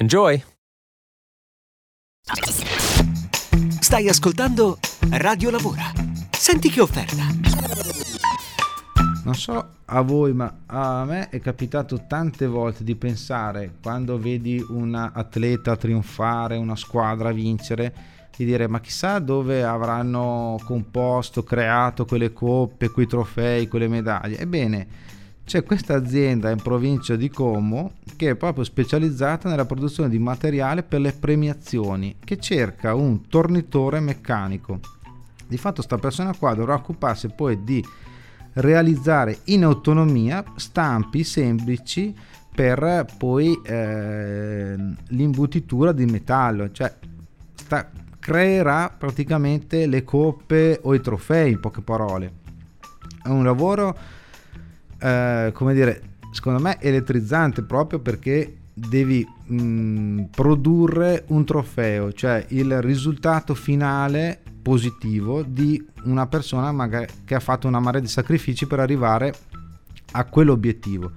Enjoy! Stai ascoltando Radio Lavora. Senti che offerta. Non so a voi, ma a me è capitato tante volte di pensare quando vedi un atleta trionfare, una squadra vincere, di dire ma chissà dove avranno composto, creato quelle coppe, quei trofei, quelle medaglie. Ebbene, c'è questa azienda in provincia di Como che è proprio specializzata nella produzione di materiale per le premiazioni, che cerca un tornitore meccanico. Di fatto sta persona qua dovrà occuparsi poi di realizzare in autonomia stampi semplici per poi eh, l'imbutitura di metallo, cioè sta, creerà praticamente le coppe o i trofei in poche parole. È un lavoro eh, come dire, secondo me elettrizzante proprio perché devi mh, produrre un trofeo, cioè il risultato finale positivo di una persona magari che ha fatto una marea di sacrifici per arrivare a quell'obiettivo.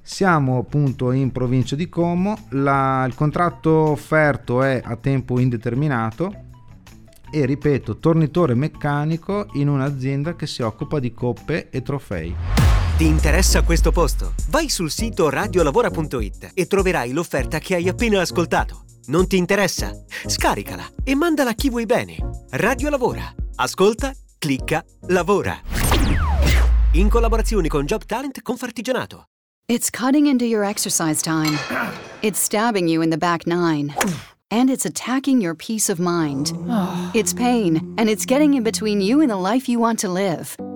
Siamo appunto in provincia di Como, la, il contratto offerto è a tempo indeterminato e ripeto, tornitore meccanico in un'azienda che si occupa di coppe e trofei. Ti interessa questo posto? Vai sul sito radiolavora.it e troverai l'offerta che hai appena ascoltato. Non ti interessa? Scaricala e mandala a chi vuoi bene. Radio Lavora. Ascolta, clicca, lavora. In collaborazione con Job Talent Confartigianato. It's cutting into your exercise time. It's stabbing you in the back nine. And it's attacking your peace of mind. It's pain, and it's getting in between you and the life you want to live.